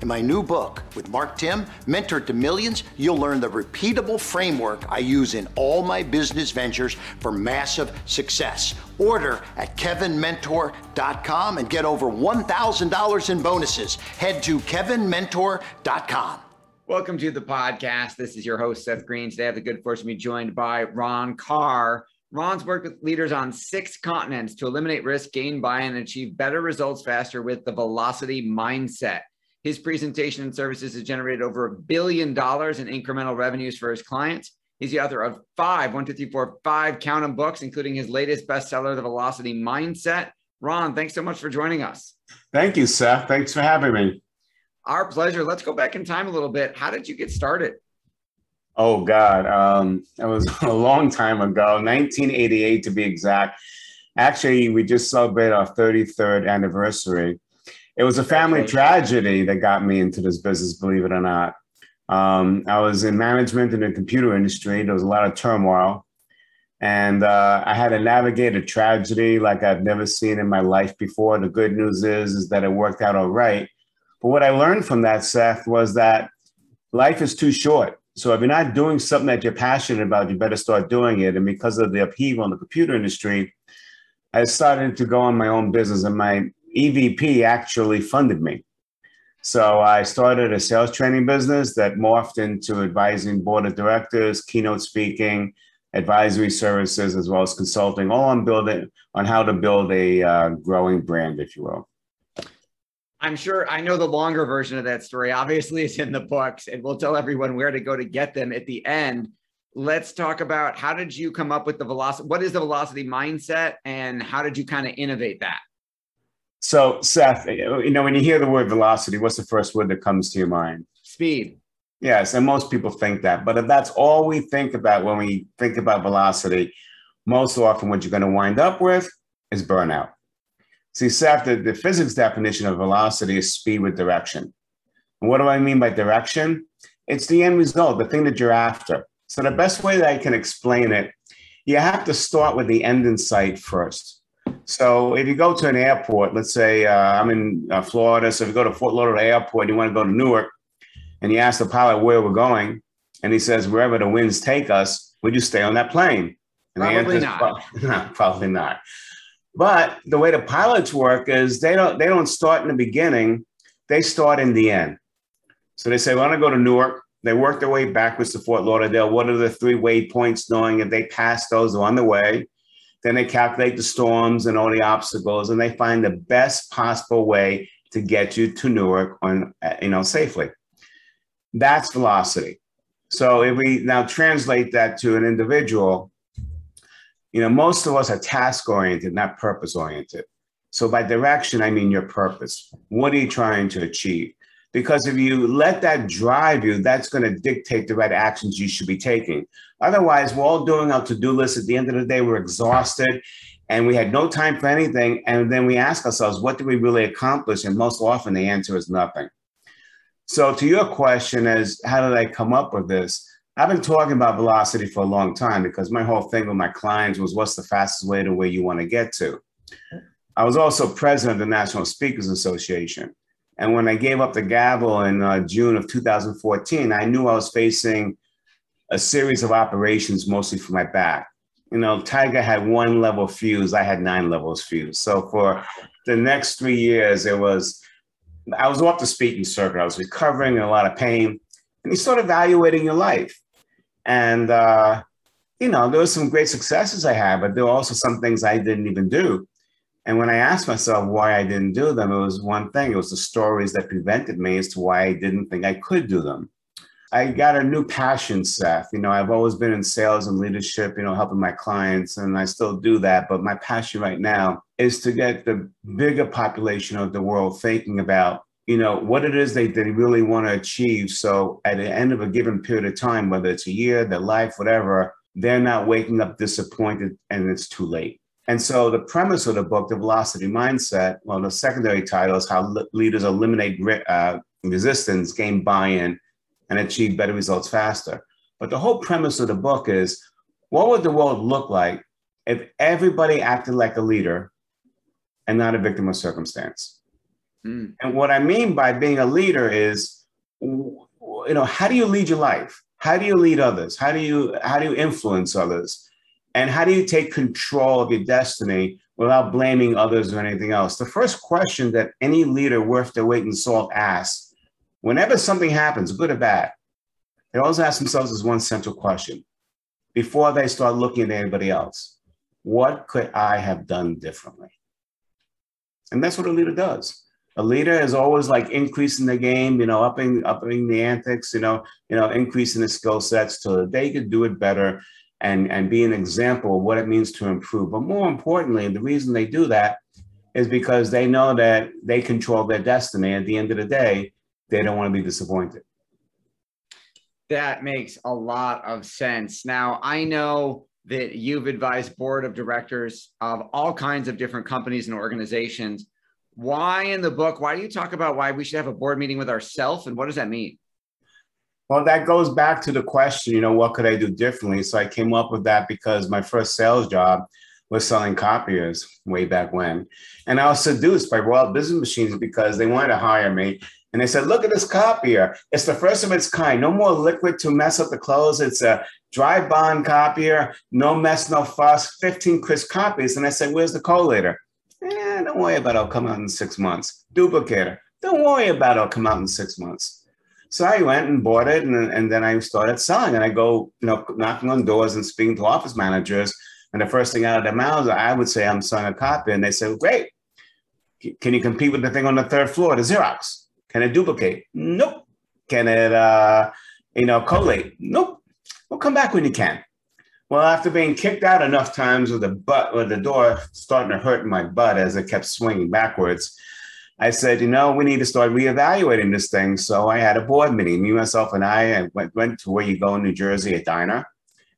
In my new book with Mark Timm, Mentor to Millions, you'll learn the repeatable framework I use in all my business ventures for massive success. Order at kevinmentor.com and get over $1,000 in bonuses. Head to kevinmentor.com. Welcome to the podcast. This is your host, Seth Greene. Today I have the good fortune to be joined by Ron Karr. Ron's worked with leaders on six continents to eliminate risk, gain buy-in, and achieve better results faster with the velocity mindset. His presentation and services has generated over a billion dollars in incremental revenues for his clients. He's the author of five, one, two, three, four, five count 'em books, including his latest bestseller, The Velocity Mindset. Ron, thanks so much for joining us. Thank you, Seth. Thanks for having me. Our pleasure. Let's go back in time a little bit. How did you get started? Oh God, um, it was a long time ago, 1988 to be exact. Actually, we just celebrated our 33rd anniversary. It was a family tragedy that got me into this business, believe it or not. Um, I was in management in the computer industry. There was a lot of turmoil. And uh, I had to navigate a tragedy like I've never seen in my life before. The good news is, is that it worked out all right. But what I learned from that, Seth, was that life is too short. So if you're not doing something that you're passionate about, you better start doing it. And because of the upheaval in the computer industry, I started to go on my own business, and my EVP actually funded me. So I started a sales training business that morphed into advising board of directors, keynote speaking, advisory services, as well as consulting, all on building on how to build a uh, growing brand, if you will. I'm sure I know the longer version of that story. Obviously, it's in the books, and we'll tell everyone where to go to get them at the end. Let's talk about how did you come up with the velocity? What is the velocity mindset, and how did you kind of innovate that? So, Seth, you know, when you hear the word velocity, what's the first word that comes to your mind? Speed. Yes, and most people think that. But if that's all we think about when we think about velocity, most often what you're going to wind up with is burnout. See, Seth, the, the physics definition of velocity is speed with direction. And what do I mean by direction? It's the end result, the thing that you're after. So the best way that I can explain it, you have to start with the end in sight first. So if you go to an airport, let's say uh, I'm in uh, Florida, so if you go to Fort Lauderdale Airport, you want to go to Newark, and you ask the pilot where we're going, and he says wherever the winds take us, would you stay on that plane? And probably not. no, probably not. But the way the pilots work is they don't they don't start in the beginning, they start in the end. So they say, want to go to Newark. They work their way backwards to Fort Lauderdale. What are the three waypoints knowing if they pass those on the way? Then they calculate the storms and all the obstacles, and they find the best possible way to get you to Newark on uh, you know safely. That's velocity. So if we now translate that to an individual, you know, most of us are task oriented, not purpose oriented. So by direction, I mean your purpose. What are you trying to achieve? Because if you let that drive you, that's going to dictate the right actions you should be taking. Otherwise, we're all doing our to do list. At the end of the day, we're exhausted and we had no time for anything. And then we ask ourselves, what did we really accomplish? And most often the answer is nothing. So, to your question, is how did I come up with this? I've been talking about velocity for a long time because my whole thing with my clients was what's the fastest way to where you want to get to. I was also president of the National Speakers Association. And when I gave up the gavel in uh, June of 2014, I knew I was facing a series of operations mostly for my back. You know, Tiger had one level fuse, I had nine levels fuse. So for the next three years, it was, I was off the speaking circuit. I was recovering in a lot of pain. And you start evaluating your life And, uh, you know, there were some great successes I had, but there were also some things I didn't even do. And when I asked myself why I didn't do them, it was one thing. It was the stories that prevented me as to why I didn't think I could do them. I got a new passion, Seth. You know, I've always been in sales and leadership, you know, helping my clients, and I still do that. But my passion right now is to get the bigger population of the world thinking about, you know, what it is they, they really want to achieve. So at the end of a given period of time, whether it's a year, their life, whatever, they're not waking up disappointed and it's too late. And so the premise of the book, The Velocity Mindset, well, the secondary title is how leaders eliminate uh, resistance, gain buy-in, and achieve better results faster. But the whole premise of the book is what would the world look like if everybody acted like a leader and not a victim of circumstance? Mm. And what I mean by being a leader is, you know, how do you lead your life? How do you lead others? How do you how do you influence others? And how do you take control of your destiny without blaming others or anything else? The first question that any leader worth their weight in salt asks, whenever something happens, good or bad, they always ask themselves this one central question before they start looking at anybody else. What could I have done differently? And that's what a leader does. A leader is always like increasing the game, you know, upping upping the antics, you know, you know, increasing the skill sets so that they could do it better and, and be an example of what it means to improve. But more importantly, the reason they do that is because they know that they control their destiny. At the end of the day, they don't want to be disappointed. That makes a lot of sense. Now, I know that you've advised board of directors of all kinds of different companies and organizations. Why in the book, why do you talk about why we should have a board meeting with ourselves and what does that mean? Well, that goes back to the question, you know, what could I do differently? So I came up with that because my first sales job was selling copiers way back when. And I was seduced by Royal Business Machines because they wanted to hire me. And they said, look at this copier. It's the first of its kind. No more liquid to mess up the clothes. It's a dry bond copier, no mess, no fuss, 15 crisp copies. And I said, where's the collator? Eh, don't worry about it. I'll come out in six months. Duplicator. Don't worry about it. I'll come out in six months. So I went and bought it, and, and then I started selling. And I go, you know, knocking on doors and speaking to office managers. And the first thing out of their mouths, I would say, I'm selling a copy. And they say, great. Can you compete with the thing on the third floor, the Xerox? Can it duplicate? Nope. Can it, uh, you know, collate? Nope. Well, come back when you can. Well, after being kicked out enough times with the butt, with the door starting to hurt my butt as it kept swinging backwards, I said, you know, we need to start reevaluating this thing. So I had a board meeting, me, myself, and I, I went, went to where you go in New Jersey, a diner.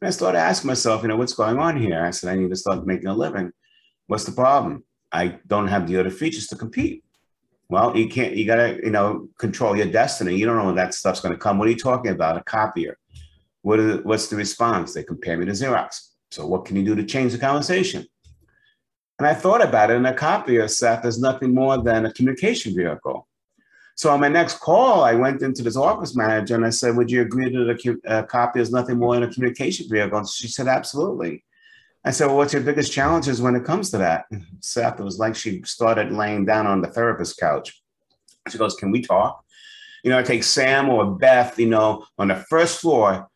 And I started asking myself, you know, what's going on here? I said, I need to start making a living. What's the problem? I don't have the other features to compete. Well, you can't, you got to, you know, control your destiny. You don't know when that stuff's to come. What are you talking about? A copier. What is, what's the response? They compare me to Xerox. So what can you do to change the conversation? And I thought about it, and a copier, Seth, is nothing more than a communication vehicle. So on my next call, I went into this office manager and I said, Would you agree that a copy is nothing more than a communication vehicle? And she said, Absolutely. I said, Well, what's your biggest challenges when it comes to that? Seth, it was like she started laying down on the therapist couch. She goes, Can we talk? You know, I take Sam or Beth, you know, on the first floor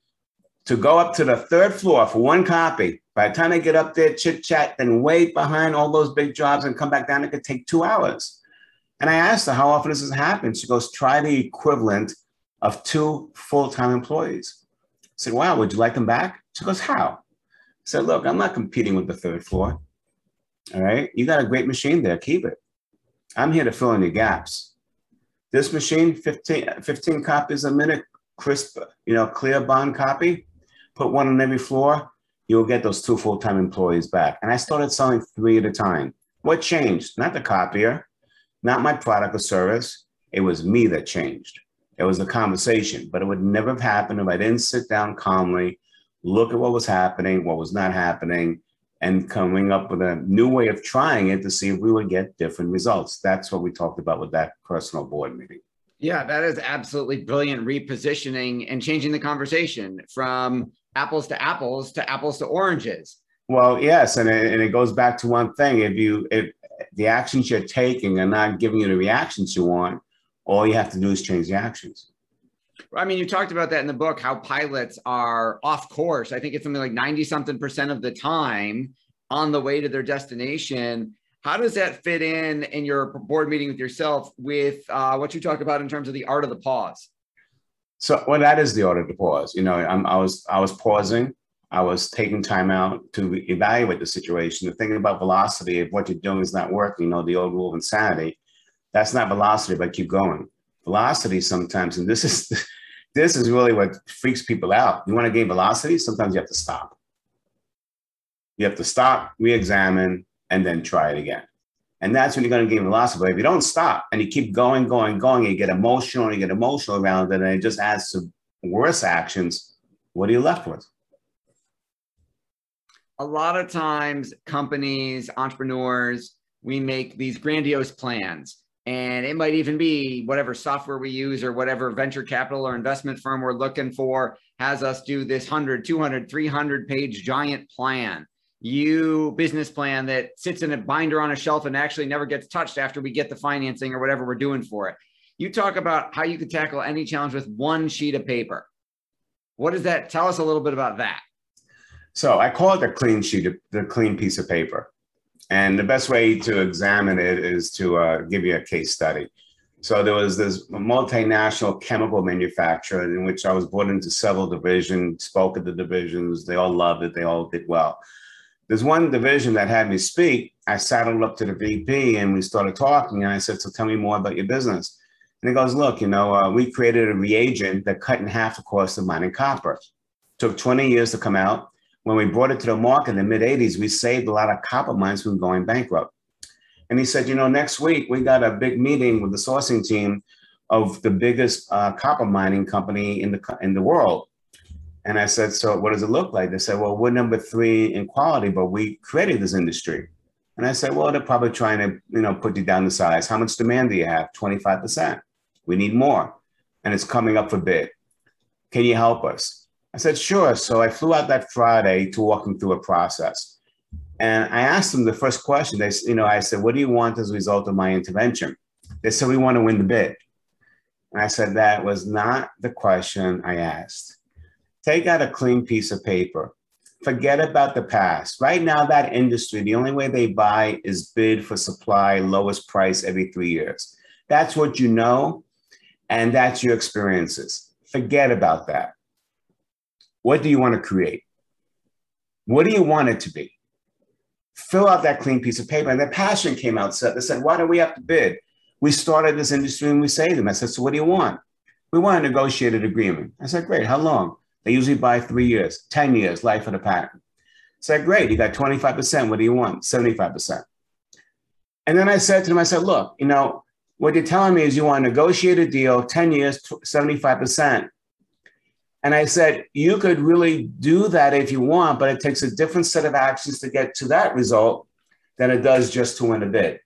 to go up to the third floor for one copy. By the time I get up there, chit chat, then wait behind all those big jobs and come back down, it could take two hours. And I asked her, how often does this happen? She goes, try the equivalent of two full time employees. I said, wow, would you like them back? She goes, how? I said, look, I'm not competing with the third floor. All right. You got a great machine there. Keep it. I'm here to fill in the gaps. This machine, 15, 15 copies a minute, crisp, you know, clear bond copy put one on every floor, you'll get those two full-time employees back. And I started selling three at a time. What changed? Not the copier, not my product or service. It was me that changed. It was the conversation, but it would never have happened if I didn't sit down calmly, look at what was happening, what was not happening, and coming up with a new way of trying it to see if we would get different results. That's what we talked about with that personal board meeting. Yeah, that is absolutely brilliant repositioning and changing the conversation from apples to apples to apples to oranges. Well, yes, and it, and it goes back to one thing: if you if the actions you're taking are not giving you the reactions you want, all you have to do is change the actions. I mean, you talked about that in the book, how pilots are off course. I think it's something like 90 something percent of the time on the way to their destination. How does that fit in in your board meeting with yourself with uh, what you talk about in terms of the art of the pause? So, well, that is the order to pause. You know, I'm, I was I was pausing. I was taking time out to evaluate the situation. The thing about velocity, if what you're doing is not working, you know, the old rule of insanity, that's not velocity, but keep going. Velocity sometimes, and this is this is really what freaks people out. You want to gain velocity, sometimes you have to stop. You have to stop, re-examine, and then try it again. And that's when you're going to gain velocity. But if you don't stop and you keep going, going, going, you get emotional and you get emotional around it, and it just adds to worse actions, what are you left with? A lot of times, companies, entrepreneurs, we make these grandiose plans. And it might even be whatever software we use or whatever venture capital or investment firm we're looking for has us do this 100, 200, 300 page giant plan you business plan that sits in a binder on a shelf and actually never gets touched after we get the financing or whatever we're doing for it. You talk about how you could tackle any challenge with one sheet of paper. What does that tell us a little bit about that? So I call it the clean sheet, the clean piece of paper. And the best way to examine it is to uh, give you a case study. So there was this multinational chemical manufacturer in which I was brought into several divisions, spoke at the divisions. They all loved it. They all did well there's one division that had me speak. I saddled up to the VP and we started talking. And I said, So tell me more about your business. And he goes, Look, you know, uh, we created a reagent that cut in half the cost of mining copper. Took 20 years to come out. When we brought it to the market in the mid 80s, we saved a lot of copper mines from going bankrupt. And he said, You know, next week we got a big meeting with the sourcing team of the biggest uh, copper mining company in the, in the world. And I said, so what does it look like? They said, well, we're number three in quality, but we created this industry. And I said, well, they're probably trying to, you know, put you down the size. How much demand do you have? 25%. We need more. And it's coming up for bid. Can you help us? I said, sure. So I flew out that Friday to walk them through a process. And I asked them the first question. They, you know, I said, what do you want as a result of my intervention? They said, we want to win the bid. And I said, that was not the question I asked. Take out a clean piece of paper. Forget about the past. Right now, that industry, the only way they buy is bid for supply, lowest price every three years. That's what you know, and that's your experiences. Forget about that. What do you want to create? What do you want it to be? Fill out that clean piece of paper. And the passion came out. So They said, Why do we have to bid? We started this industry and we saved them. I said, So what do you want? We want a negotiated agreement. I said, Great. How long? They usually buy three years, 10 years, life of the patent. Said, great, you got 25%. What do you want? 75%. And then I said to them, I said, look, you know, what you're telling me is you want to negotiate a deal, 10 years, 75%. And I said, you could really do that if you want, but it takes a different set of actions to get to that result than it does just to win a bid.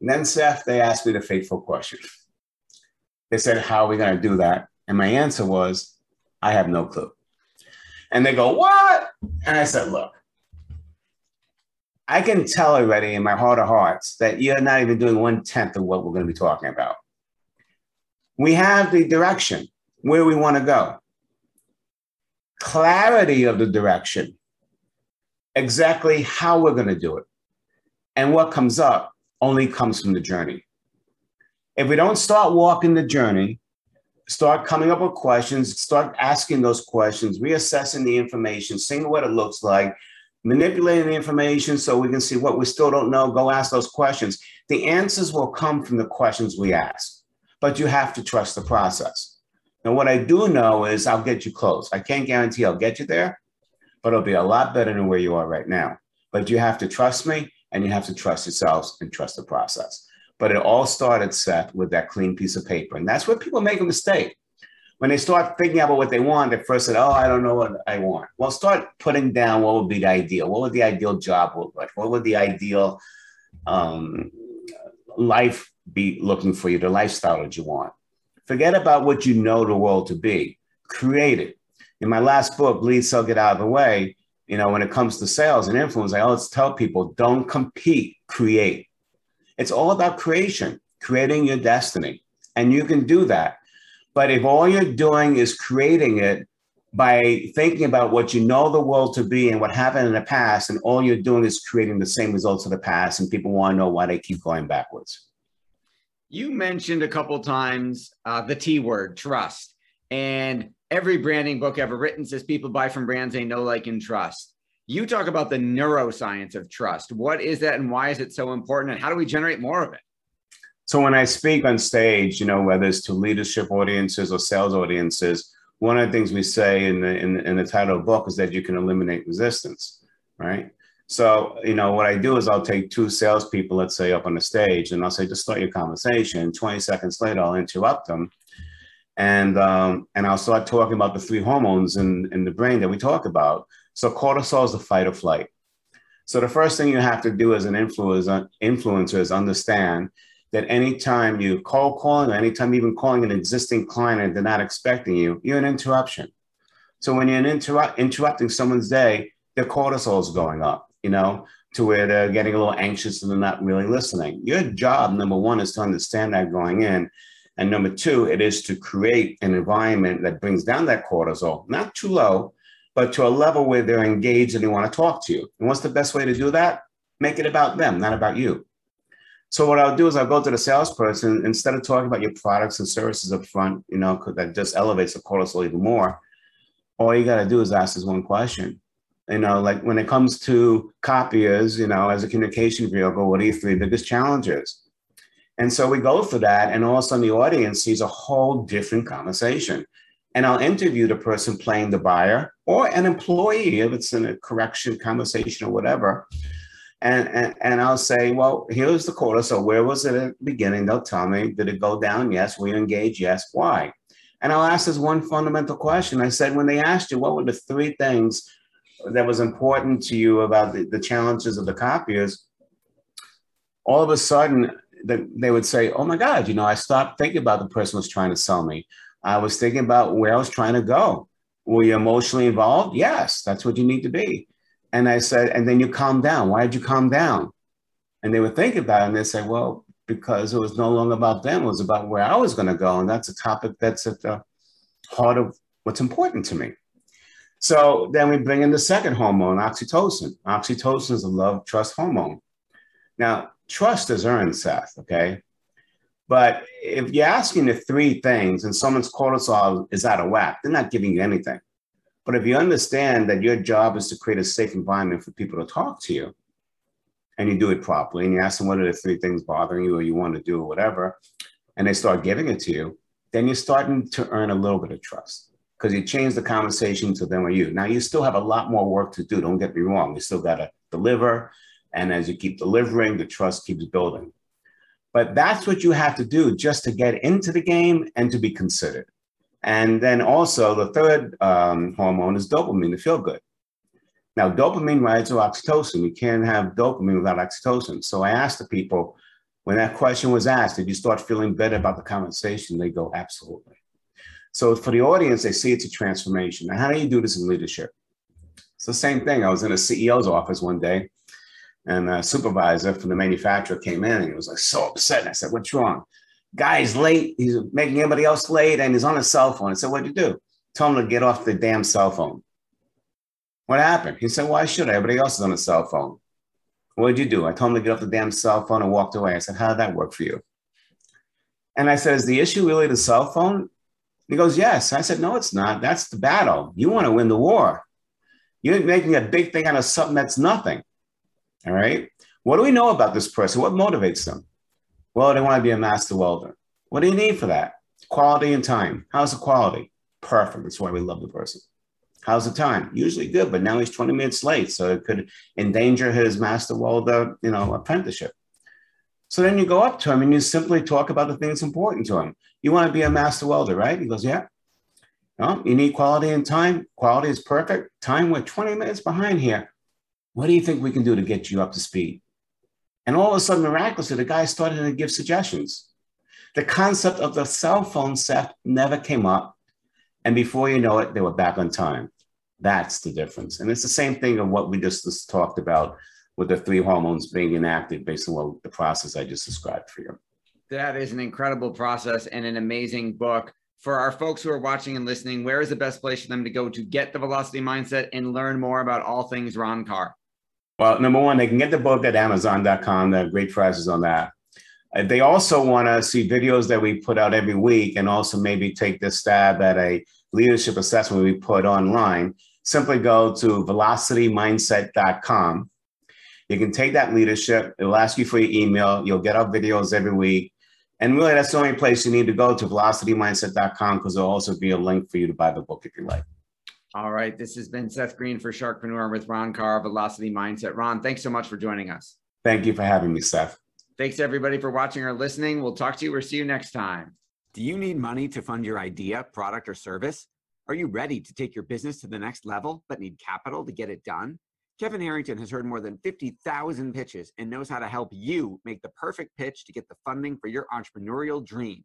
And then, Seth, they asked me the fateful question. They said, How are we going to do that? And my answer was, I have no clue. And they go, What? And I said, Look, I can tell already in my heart of hearts that you're not even doing one tenth of what we're going to be talking about. We have the direction where we want to go, clarity of the direction, exactly how we're going to do it. And what comes up only comes from the journey. If we don't start walking the journey, start coming up with questions, start asking those questions, reassessing the information, seeing what it looks like, manipulating the information so we can see what we still don't know. Go ask those questions. The answers will come from the questions we ask, but you have to trust the process. Now, what I do know is I'll get you close. I can't guarantee I'll get you there, but it'll be a lot better than where you are right now. But you have to trust me and you have to trust yourselves and trust the process. But it all started, Seth, with that clean piece of paper. And that's where people make a mistake. When they start thinking about what they want, they first said, Oh, I don't know what I want. Well, start putting down what would be the ideal. What would the ideal job look like? What would the ideal um, life be looking for you, the lifestyle that you want? Forget about what you know the world to be. Create it. In my last book, Lead, Sell, Get Out of the Way, you know, when it comes to sales and influence, I always tell people don't compete, create. It's all about creation, creating your destiny. And you can do that. But if all you're doing is creating it by thinking about what you know the world to be and what happened in the past, and all you're doing is creating the same results of the past, and people want to know why they keep going backwards. You mentioned a couple times uh, the T word, trust. And every branding book ever written says people buy from brands they know, like, and trust. You talk about the neuroscience of trust. What is that and why is it so important? And how do we generate more of it? So when I speak on stage, you know, whether it's to leadership audiences or sales audiences, one of the things we say in the in, in the title of the book is that you can eliminate resistance, right? So, you know, what I do is I'll take two salespeople, let's say, up on the stage, and I'll say, just start your conversation. 20 seconds later, I'll interrupt them. And um, and I'll start talking about the three hormones in, in the brain that we talk about. So cortisol is the fight or flight. So the first thing you have to do as an influencer, is understand that anytime you call calling or anytime even calling an existing client and they're not expecting you, you're an interruption. So when you're interrupt, interrupting someone's day, their cortisol is going up, you know, to where they're getting a little anxious and they're not really listening. Your job, number one, is to understand that going in. And number two, it is to create an environment that brings down that cortisol, not too low, but to a level where they're engaged and they want to talk to you. And what's the best way to do that? Make it about them, not about you. So what I'll do is I'll go to the salesperson instead of talking about your products and services up front, you know, that just elevates the cortisol even more. All you got to do is ask this one question. You know, like when it comes to copiers, you know, as a communication vehicle, what are your three biggest challenges? And so we go for that, and all of a sudden the audience sees a whole different conversation and I'll interview the person playing the buyer or an employee if it's in a correction conversation or whatever. And, and, and I'll say, well, here's the quarter. So where was it at the beginning? They'll tell me, did it go down? Yes. Were you engaged? Yes. Why? And I'll ask this one fundamental question. I said, when they asked you, what were the three things that was important to you about the, the challenges of the copiers? All of a sudden, the, they would say, oh my God, you know, I stopped thinking about the person was trying to sell me. I was thinking about where I was trying to go. Were you emotionally involved? Yes, that's what you need to be. And I said, and then you calm down. Why did you calm down? And they would think about it and they say, well, because it was no longer about them, it was about where I was going to go. And that's a topic that's at the heart of what's important to me. So then we bring in the second hormone, oxytocin. Oxytocin is a love trust hormone. Now, trust is earned, Seth, okay? But if you're asking the three things and someone's cortisol is out of whack, they're not giving you anything. But if you understand that your job is to create a safe environment for people to talk to you, and you do it properly, and you ask them what are the three things bothering you or you want to do or whatever, and they start giving it to you, then you're starting to earn a little bit of trust because you change the conversation to them or you. Now you still have a lot more work to do. Don't get me wrong. You still got to deliver. And as you keep delivering, the trust keeps building. But that's what you have to do just to get into the game and to be considered. And then also the third um, hormone is dopamine, to feel good. Now, dopamine rides to oxytocin. You can't have dopamine without oxytocin. So I asked the people when that question was asked, did you start feeling better about the conversation? They go, absolutely. So for the audience, they see it's a transformation. Now, how do you do this in leadership? It's the same thing. I was in a CEO's office one day and a supervisor from the manufacturer came in and he was like so upset. And I said, What's wrong? Guy's late. He's making everybody else late and he's on his cell phone. I said, What'd you do? Tell him to get off the damn cell phone. What happened? He said, Why should I? Everybody else is on a cell phone. What'd you do? I told him to get off the damn cell phone and walked away. I said, How did that work for you? And I said, Is the issue really the cell phone? He goes, Yes. I said, No, it's not. That's the battle. You want to win the war. You're making a big thing out of something that's nothing. All right. What do we know about this person? What motivates them? Well, they want to be a master welder. What do you need for that? Quality and time. How's the quality? Perfect. That's why we love the person. How's the time? Usually good, but now he's 20 minutes late. So it could endanger his master welder, you know, apprenticeship. So then you go up to him and you simply talk about the things important to him. You want to be a master welder, right? He goes, Yeah. No, you need quality and time. Quality is perfect. Time, we're 20 minutes behind here. What do you think we can do to get you up to speed? And all of a sudden, miraculously, the guy started to give suggestions. The concept of the cell phone set never came up. And before you know it, they were back on time. That's the difference. And it's the same thing of what we just, just talked about with the three hormones being enacted based on what the process I just described for you. That is an incredible process and an amazing book. for our folks who are watching and listening, where is the best place for them to go to get the velocity mindset and learn more about all things Ron Karr? Well, number one, they can get the book at Amazon.com. Are great prices on that. Uh, they also want to see videos that we put out every week and also maybe take this stab at a leadership assessment we put online. Simply go to velocitymindset.com. You can take that leadership. It will ask you for your email. You'll get our videos every week. And really, that's the only place you need to go to velocitymindset.com because there'll also be a link for you to buy the book if you like. All right. This has been Seth Greene for Sharkpreneur with Ron Karr, Velocity Mindset. Ron, thanks so much for joining us. Thank you for having me, Seth. Thanks everybody for watching or listening. We'll talk to you or see you next time. Do you need money to fund your idea, product, or service? Are you ready to take your business to the next level but need capital to get it done? Kevin Harrington has heard more than 50,000 pitches and knows how to help you make the perfect pitch to get the funding for your entrepreneurial dream.